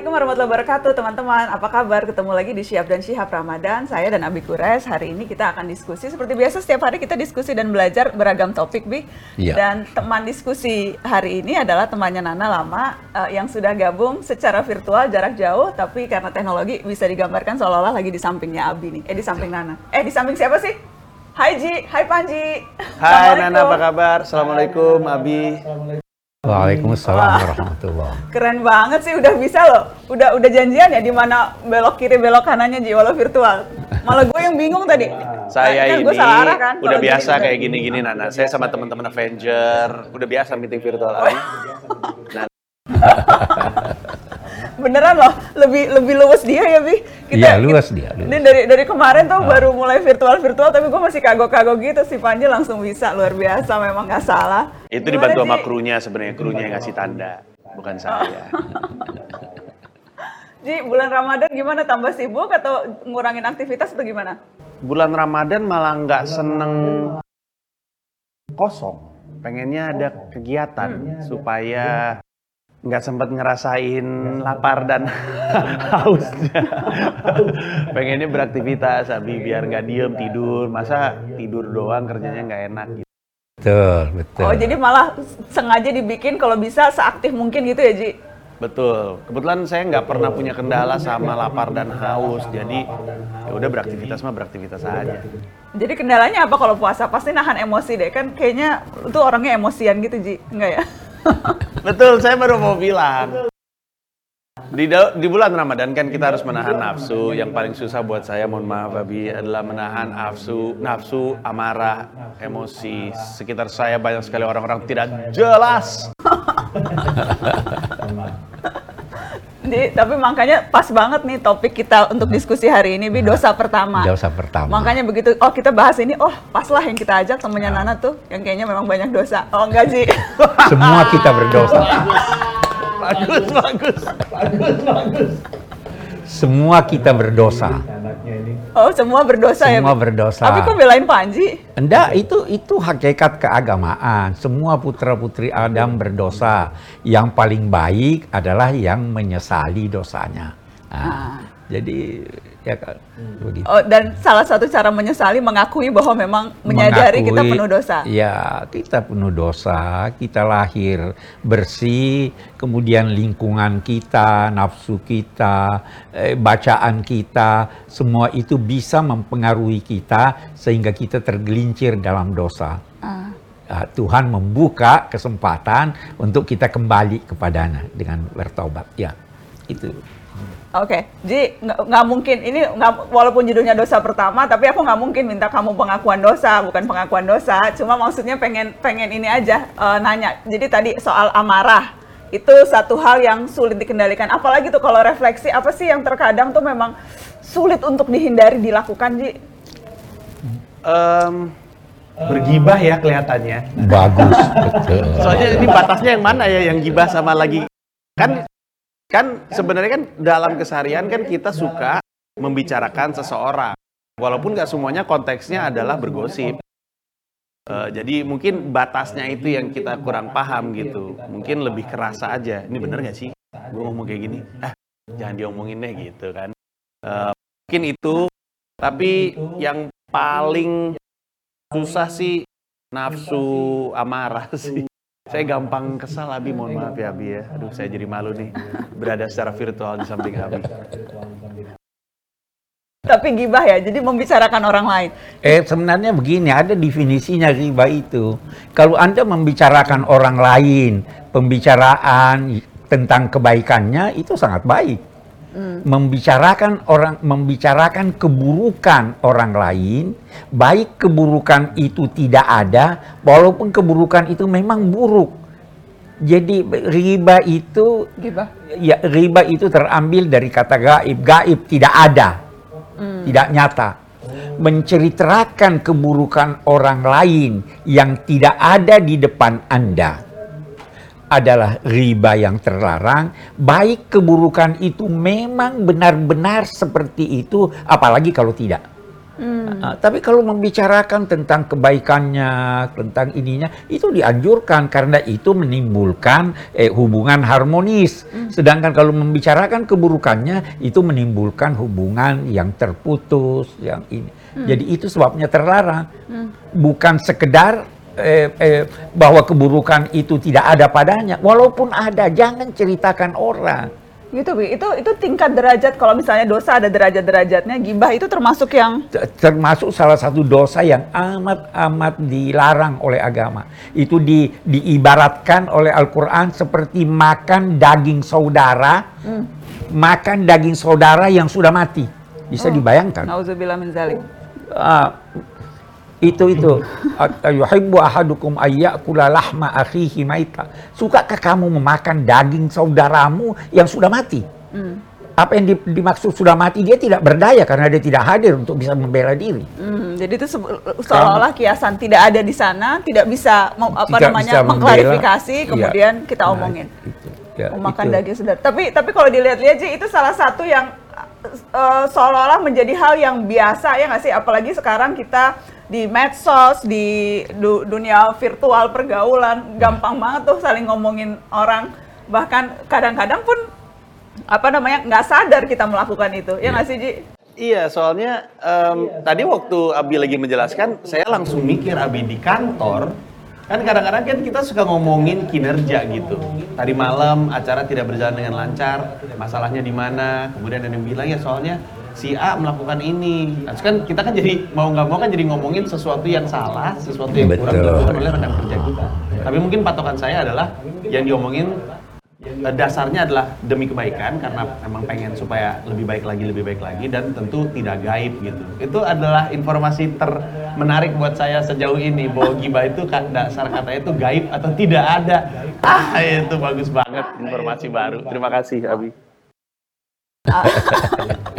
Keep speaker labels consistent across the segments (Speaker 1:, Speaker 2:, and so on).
Speaker 1: Assalamualaikum warahmatullahi wabarakatuh teman-teman Apa kabar? Ketemu lagi di Syihab dan Syihab Ramadan Saya dan Abi Kures Hari ini kita akan diskusi Seperti biasa setiap hari kita diskusi dan belajar beragam topik Bi
Speaker 2: Iya.
Speaker 1: Dan teman diskusi hari ini adalah temannya Nana lama eh, Yang sudah gabung secara virtual jarak jauh Tapi karena teknologi bisa digambarkan seolah-olah lagi di sampingnya Abi nih Eh di samping Nana Eh di samping siapa sih? Hai Ji, hai Panji
Speaker 3: Hai Nana, apa
Speaker 1: Assalamualaikum.
Speaker 3: kabar? Assalamualaikum, Abi.
Speaker 2: Waalaikumsalam warahmatullah.
Speaker 1: Keren banget sih udah bisa loh. Udah udah janjian ya di mana belok kiri belok kanannya Ji walau virtual. Malah gue yang bingung tadi.
Speaker 3: Saya
Speaker 1: Kan
Speaker 3: ini
Speaker 1: gue salah arah kan
Speaker 3: udah biasa
Speaker 1: gini.
Speaker 3: kayak gini-gini Nana. Saya sama teman-teman Avenger, udah biasa meeting virtual. Abi. Nah,
Speaker 1: Beneran loh, lebih lebih luwes dia ya Bi.
Speaker 2: Iya, luwes dia, luwes.
Speaker 1: Ini dari dari kemarin tuh baru mulai virtual virtual tapi gue masih kagok-kagok gitu si Panji langsung bisa luar biasa memang nggak salah.
Speaker 3: itu
Speaker 1: Gimana,
Speaker 3: dibantu sama krunya sebenarnya, krunya yang ngasih tanda, bukan saya.
Speaker 1: Ji, bulan Ramadan gimana tambah sibuk atau ngurangin aktivitas atau gimana?
Speaker 3: Bulan Ramadan malah nggak seneng kosong. Pengennya ada kegiatan supaya nggak sempat ngerasain lapar dan hausnya. Pengennya beraktivitas, Abi biar nggak diem tidur. Masa tidur doang kerjanya nggak enak gitu.
Speaker 2: Betul, betul.
Speaker 1: Oh jadi malah sengaja dibikin kalau bisa seaktif mungkin gitu ya Ji?
Speaker 3: Betul. Kebetulan saya nggak pernah punya kendala sama lapar dan haus. Jadi ya udah beraktivitas mah beraktivitas aja.
Speaker 1: Jadi kendalanya apa kalau puasa? Pasti nahan emosi deh kan kayaknya itu orangnya emosian gitu Ji, enggak ya?
Speaker 3: Betul, saya baru mau bilang. Di, di bulan Ramadan kan kita harus menahan nafsu. Yang paling susah buat saya, mohon maaf Abi, adalah menahan nafsu, nafsu, amarah, emosi. Sekitar saya banyak sekali orang-orang tidak jelas.
Speaker 1: Jadi, tapi makanya pas banget nih topik kita untuk diskusi hari ini Bi dosa pertama.
Speaker 2: Dosa pertama.
Speaker 1: Makanya begitu, oh kita bahas ini, oh pas lah yang kita ajak temennya Nana tuh, yang kayaknya memang banyak dosa. Oh enggak Ji.
Speaker 2: Semua kita berdosa.
Speaker 3: Bagus, bagus.
Speaker 2: Semua kita berdosa.
Speaker 1: Oh semua berdosa ya
Speaker 2: Semua berdosa.
Speaker 1: Tapi kok belain Panji?
Speaker 2: Enggak, itu itu hakikat keagamaan. Semua putra-putri Adam berdosa. Yang paling baik adalah yang menyesali dosanya. Nah, Jadi ya kan begitu.
Speaker 1: Oh, dan salah satu cara menyesali mengakui bahwa memang menyadari kita
Speaker 2: Mengakui,
Speaker 1: penuh dosa.
Speaker 2: Ya, kita penuh dosa, kita lahir bersih, kemudian lingkungan kita, nafsu kita, eh, bacaan kita, semua itu bisa mempengaruhi kita sehingga kita tergelincir dalam dosa.
Speaker 1: Ah,
Speaker 2: Tuhan membuka kesempatan untuk kita kembali kepadanya dengan bertobat. Ya, itu.
Speaker 1: Oke, Ji, nggak nggak mungkin ini nggak walaupun judulnya dosa pertama, tapi aku nggak mungkin minta kamu pengakuan dosa, bukan pengakuan dosa. Cuma maksudnya pengen pengen ini aja eh, nanya. Jadi tadi soal amarah itu satu hal yang sulit dikendalikan. Apalagi tuh kalau refleksi apa sih yang terkadang tuh memang sulit untuk dihindari dilakukan, Ji?
Speaker 3: Em, bergibah ya kelihatannya.
Speaker 2: Bagus, betul.
Speaker 3: Soalnya ini batasnya yang mana ya yang gibah sama lagi kan kan sebenarnya kan dalam keseharian kan kita suka membicarakan seseorang walaupun nggak semuanya konteksnya adalah bergosip. Eh, jadi mungkin batasnya itu yang kita kurang paham gitu. Mungkin lebih kerasa aja. Ini bener nggak sih? Gue ngomong kayak gini. Ah, jangan diomongin deh gitu kan. Eh, mungkin itu. Tapi yang paling susah sih nafsu amarah sih. Saya gampang kesal Abi, mohon maaf ya Abi ya. Aduh, saya jadi malu nih berada secara virtual di samping Abi.
Speaker 1: Tapi gibah ya, jadi membicarakan orang lain.
Speaker 2: Eh sebenarnya begini, ada definisinya riba itu. Kalau Anda membicarakan orang lain, pembicaraan tentang kebaikannya itu sangat baik. Membicarakan orang membicarakan keburukan orang lain, baik keburukan itu tidak ada, walaupun keburukan itu memang buruk. Jadi riba itu
Speaker 1: Gibah.
Speaker 2: ya riba itu terambil dari kata gaib. Gaib tidak ada, tidak nyata. Menceritakan keburukan orang lain yang tidak ada di depan Anda adalah riba yang terlarang. Baik keburukan itu memang benar-benar seperti itu, apalagi kalau tidak. Uh, tapi kalau membicarakan tentang kebaikannya, tentang ininya, itu dianjurkan karena itu menimbulkan eh, hubungan harmonis. Sedangkan kalau membicarakan keburukannya, itu menimbulkan hubungan yang terputus, yang ini. Jadi itu sebabnya terlarang. Bukan sekedar eh, eh, bahwa keburukan itu tidak ada padanya, walaupun ada, jangan ceritakan orang.
Speaker 1: Gitu, Bi. Itu itu tingkat derajat kalau misalnya dosa ada derajat-derajatnya, gibah itu termasuk yang
Speaker 2: termasuk salah satu dosa yang amat-amat dilarang oleh agama. Itu di, diibaratkan oleh Al-Quran seperti makan daging saudara, makan daging saudara yang sudah mati. Bisa dibayangkan?
Speaker 1: nauzubillah min zalik.
Speaker 2: Ah, itu itu yuhibbu ahadukum ayyakula lahma akhihi maita. Sukakah kamu memakan daging saudaramu yang sudah mati? Apa yang di- dimaksud sudah mati? Dia tidak berdaya karena dia tidak hadir untuk bisa membela diri.
Speaker 1: Hmm, jadi itu se- seolah-olah kiasan tidak ada di sana, tidak bisa mem- apa
Speaker 2: Tidak
Speaker 1: namanya
Speaker 2: bisa membela.
Speaker 1: mengklarifikasi,
Speaker 2: Iya.
Speaker 1: kemudian kita
Speaker 2: Nah,
Speaker 1: omongin.
Speaker 2: itu, ya,
Speaker 1: memakan
Speaker 2: itu.
Speaker 1: daging saudara. Tapi tapi kalau dilihat-lihat sih itu salah satu yang eh, seolah-olah menjadi hal yang biasa ya nggak sih? Apalagi sekarang kita di medsos, di du- dunia virtual pergaulan, gampang banget tuh saling ngomongin orang. Bahkan kadang-kadang pun apa namanya nggak sadar kita melakukan itu, ya nggak sih Ji?
Speaker 3: Iya, soalnya em, tadi waktu Abi lagi menjelaskan, saya langsung mikir Abi di kantor, kan kadang-kadang kan kita suka ngomongin kinerja gitu. Tadi malam acara tidak berjalan dengan lancar, masalahnya di mana? Kemudian ada yang bilang ya soalnya si A melakukan ini. Nah, kan kita kan jadi mau nggak mau kan jadi ngomongin sesuatu yang salah, sesuatu yang kurang dilakukan oleh rekan kerja kita. Tapi mungkin patokan saya adalah yang diomongin Eh, dasarnya adalah demi kebaikan karena memang pengen supaya lebih baik lagi lebih baik lagi dan tentu tidak gaib gitu. Itu adalah informasi termenarik buat saya sejauh ini bahwa gibah itu kan dasar katanya itu gaib atau tidak ada. Ah itu bagus banget informasi baru. Terima kasih Abi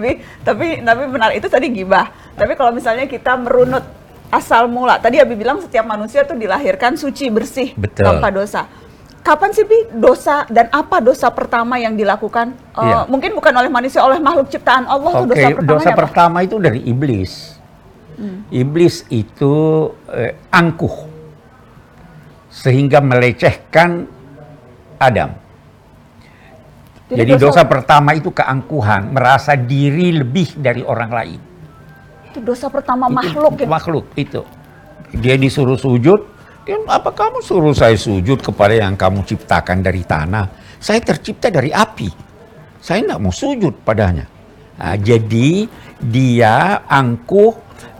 Speaker 1: Bi, tapi tapi benar itu tadi gibah. Tapi kalau misalnya kita merunut asal mula, tadi Abi bilang setiap manusia tuh dilahirkan suci bersih
Speaker 2: Betul.
Speaker 1: tanpa dosa. Kapan sih Bi dosa dan apa dosa pertama yang dilakukan? Eh,
Speaker 2: Iya.
Speaker 1: Mungkin bukan oleh manusia, oleh makhluk ciptaan Allah tuh
Speaker 2: Oke,
Speaker 1: dosa pertamanya
Speaker 2: dosa
Speaker 1: apa?
Speaker 2: pertama itu dari iblis. Iblis itu eh, angkuh sehingga melecehkan Adam.
Speaker 1: Jadi
Speaker 2: Jadi,
Speaker 1: dosa-
Speaker 2: dosa, pertama itu keangkuhan, merasa diri lebih dari orang lain.
Speaker 1: Itu dosa pertama
Speaker 2: Itu
Speaker 1: makhluk ya.
Speaker 2: Makhluk itu. Dia disuruh sujud, ya, apa kamu suruh saya sujud kepada yang kamu ciptakan dari tanah? Saya tercipta dari api. Saya tidak mau sujud padanya. Nah, jadi dia angkuh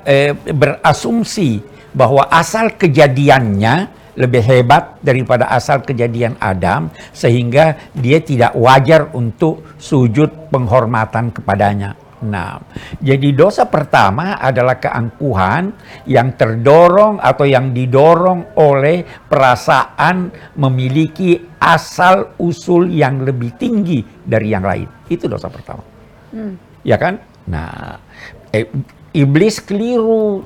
Speaker 2: eh, berasumsi bahwa asal kejadiannya lebih hebat daripada asal kejadian Adam sehingga dia tidak wajar untuk sujud penghormatan kepadanya. Nah, jadi dosa pertama adalah keangkuhan yang terdorong atau yang didorong oleh perasaan memiliki asal usul yang lebih tinggi dari yang lain. Itu dosa pertama. Ya kan? Nah, eh, iblis keliru.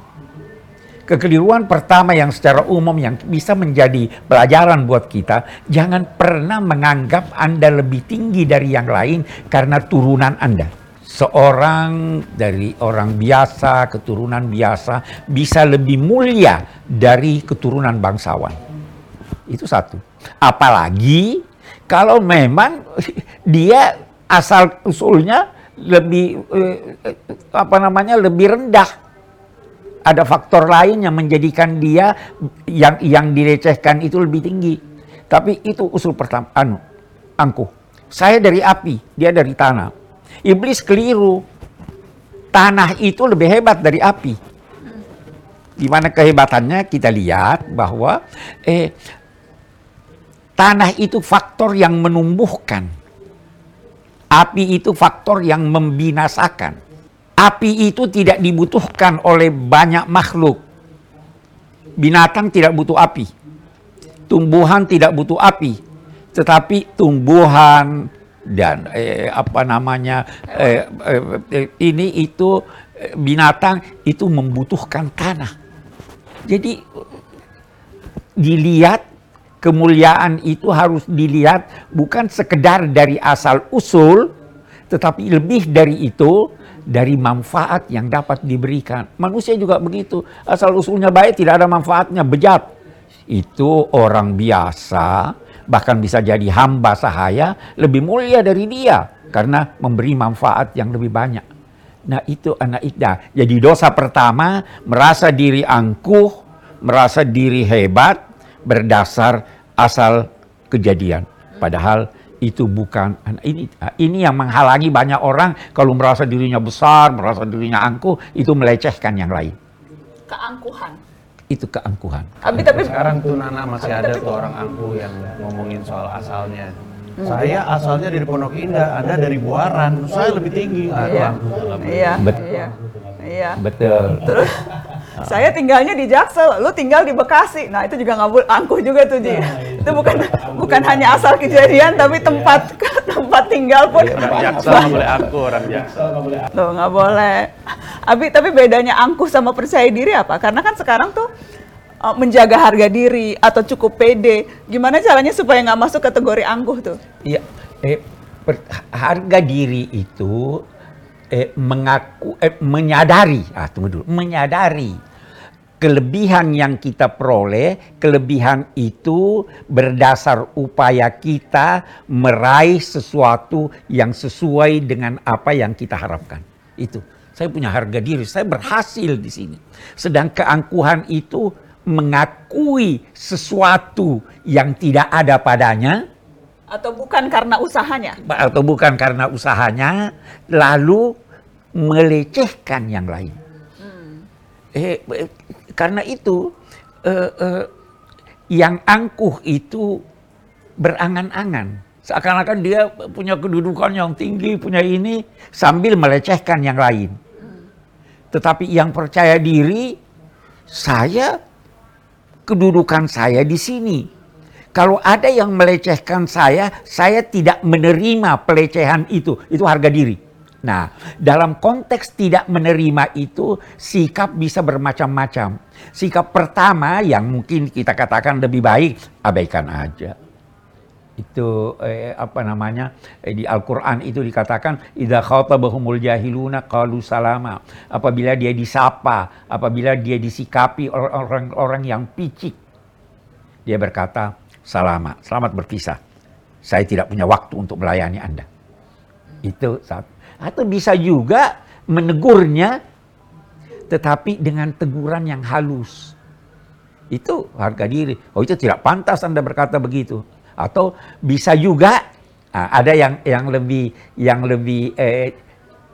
Speaker 2: Kekeliruan pertama yang secara umum yang bisa menjadi pelajaran buat kita, jangan pernah menganggap Anda lebih tinggi dari yang lain karena turunan Anda. Seorang dari orang biasa, keturunan biasa, bisa lebih mulia dari keturunan bangsawan. Itu satu. Apalagi kalau memang dia asal usulnya lebih eh, eh, apa namanya lebih rendah. Ada faktor lain yang menjadikan dia yang yang dilecehkan itu lebih tinggi. Tapi itu usul pertama anu angkuh. Saya dari api, dia dari tanah. Iblis keliru. Tanah itu lebih hebat dari api. Di mana kehebatannya kita lihat bahwa eh, tanah itu faktor yang menumbuhkan. Api itu faktor yang membinasakan. Api itu tidak dibutuhkan oleh banyak makhluk. Binatang tidak butuh api. Tumbuhan tidak butuh api. Tetapi tumbuhan dan eh, apa namanya eh, eh, ini itu eh, binatang itu membutuhkan tanah. Jadi dilihat kemuliaan itu harus dilihat bukan sekedar dari asal usul tetapi lebih dari itu dari manfaat yang dapat diberikan. Manusia juga begitu. Asal usulnya baik tidak ada manfaatnya, bejat. Itu orang biasa, bahkan bisa jadi hamba sahaya, lebih mulia dari dia karena memberi manfaat yang lebih banyak. Nah itu anak Ida. Jadi dosa pertama merasa diri angkuh, merasa diri hebat berdasar asal kejadian. Padahal itu bukan ini ini yang menghalangi banyak orang kalau merasa dirinya besar, merasa dirinya angkuh itu melecehkan yang lain.
Speaker 1: Keangkuhan.
Speaker 2: Itu keangkuhan.
Speaker 1: Tapi tapi
Speaker 3: Sekarang tuh Nana masih ada tuh orang angkuh yang ngomongin soal asalnya. Saya asalnya dari Pondok Indah, Anda dari Buaran, saya lebih tinggi. Ah,
Speaker 1: Iya.
Speaker 3: angkuh dalam.
Speaker 1: Iya.
Speaker 2: Betul.
Speaker 1: Iya. Iya.
Speaker 2: Betul.
Speaker 1: Saya tinggalnya di Jaksel, lu tinggal di Bekasi. Nah, itu juga nggak boleh angkuh juga tuh, Ji. itu bukan bukan hanya asal kejadian tapi tempat tempat tinggal pun
Speaker 3: Jaksel nggak boleh angkuh, orang Jaksel.
Speaker 1: Tuh, nggak boleh. Abi, tapi bedanya angkuh sama percaya diri apa? Karena kan sekarang tuh uh, menjaga harga diri atau cukup pede. Gimana caranya supaya nggak masuk kategori angkuh tuh?
Speaker 2: Iya, eh, per- harga diri itu eh, mengaku, eh, menyadari, ah tunggu dulu, menyadari kelebihan yang kita peroleh, kelebihan itu berdasar upaya kita meraih sesuatu yang sesuai dengan apa yang kita harapkan. Itu, saya punya harga diri, saya berhasil di sini. Sedang keangkuhan itu mengakui sesuatu yang tidak ada padanya,
Speaker 1: Atau bukan karena usahanya?
Speaker 2: atau bukan karena usahanya, lalu melecehkan yang lain. Eh, eh, karena itu, eh, eh, yang angkuh itu berangan-angan. Seakan-akan dia punya kedudukan yang tinggi, punya ini, sambil melecehkan yang lain. Tetapi yang percaya diri, saya, kedudukan saya di sini. Kalau ada yang melecehkan saya, saya tidak menerima pelecehan itu. Itu harga diri. Nah, dalam konteks tidak menerima itu, sikap bisa bermacam-macam. Sikap pertama yang mungkin kita katakan lebih baik, abaikan aja. Itu eh, apa namanya eh, di Al-Quran itu dikatakan idza khatabahumul jahiluna qalu salama. Apabila dia disapa, apabila dia disikapi orang-orang yang picik, dia berkata, salama, selamat berpisah. Saya tidak punya waktu untuk melayani Anda. Itu satu. Atau bisa juga menegurnya, tetapi dengan teguran yang halus. Itu harga diri. Oh itu tidak pantas Anda berkata begitu. Atau bisa juga ah, ada yang yang lebih yang lebih eh,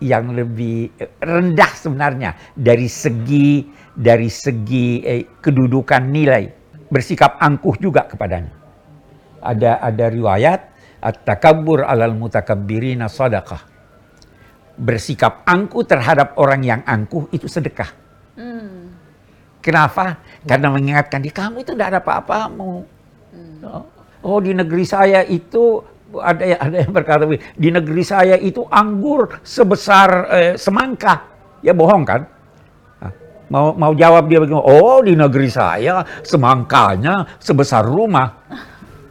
Speaker 2: yang lebih rendah sebenarnya dari segi dari segi eh, kedudukan nilai bersikap angkuh juga kepadanya. Ada ada riwayat at-takabbur alal mutakabbirina sadaqah. Bersikap angkuh terhadap orang yang angkuh itu sedekah. Kenapa? Karena mengingatkan dia, kamu itu tidak ada apa-apamu. Oh di negeri saya itu ada yang ada yang berkata di negeri saya itu anggur sebesar eh, semangka. Ya bohong kan? Mau mau jawab dia begini, oh di negeri saya semangkanya sebesar rumah.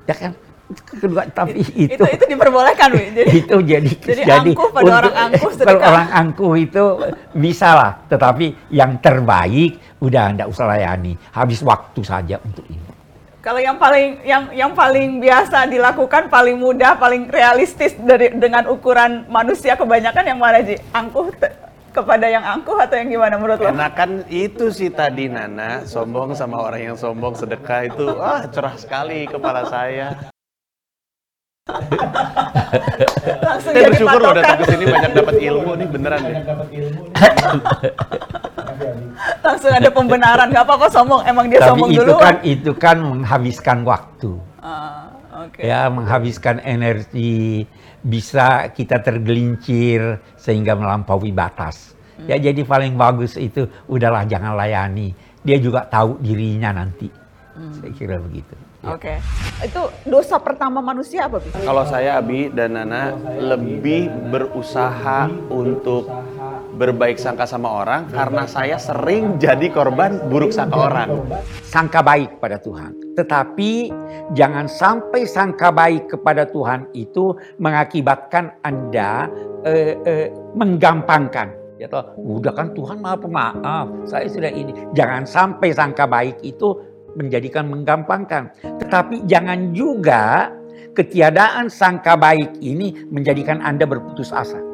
Speaker 2: Ya kan? Kedua, tapi itu,
Speaker 1: Itu itu diperbolehkan, Wi. Jadi
Speaker 2: itu jadi
Speaker 1: jadi angkuh pada orang angkuh
Speaker 2: kalau orang angkuh itu bisa lah tetapi yang terbaik udah anda usah layani habis waktu saja untuk ini
Speaker 1: Kalau yang paling yang yang paling biasa dilakukan, paling mudah, paling realistis dari dengan ukuran manusia kebanyakan yang mana Ji? Angkuh te- kepada yang angkuh atau yang gimana menurut lo?
Speaker 3: Enakan itu sih tadi Nana, sombong sama orang yang sombong sedekah itu, wah cerah sekali kepala saya.
Speaker 1: Langsung jadi
Speaker 3: bersyukur loh datang ke sini banyak dapat ilmu nih beneran deh.
Speaker 1: langsung ada pembenaran. Gak apa-apa sombong, emang dia
Speaker 2: tapi
Speaker 1: sombong
Speaker 2: itu
Speaker 1: dulu.
Speaker 2: kan itu kan menghabiskan waktu
Speaker 1: Ah, Oke.
Speaker 2: ya menghabiskan energi bisa kita tergelincir sehingga melampaui batas ya
Speaker 1: Hmm.
Speaker 2: jadi paling bagus itu udahlah jangan layani dia juga tahu dirinya nanti
Speaker 1: Hmm.
Speaker 2: saya kira begitu Ya.
Speaker 1: Oke. Itu dosa pertama manusia apa, Bi?
Speaker 3: Kalau saya Abi dan Nana lebih berusaha untuk berbaik sangka sama orang karena saya sering jadi korban buruk sangka orang.
Speaker 2: Sangka baik pada Tuhan. Tetapi jangan sampai sangka baik kepada Tuhan itu mengakibatkan Anda eh, eh, menggampangkan. Ya toh, udah kan Tuhan maha pemaaf, saya sudah ini. Jangan sampai sangka baik itu menjadikan menggampangkan. Tetapi jangan juga ketiadaan sangka baik ini menjadikan Anda berputus asa.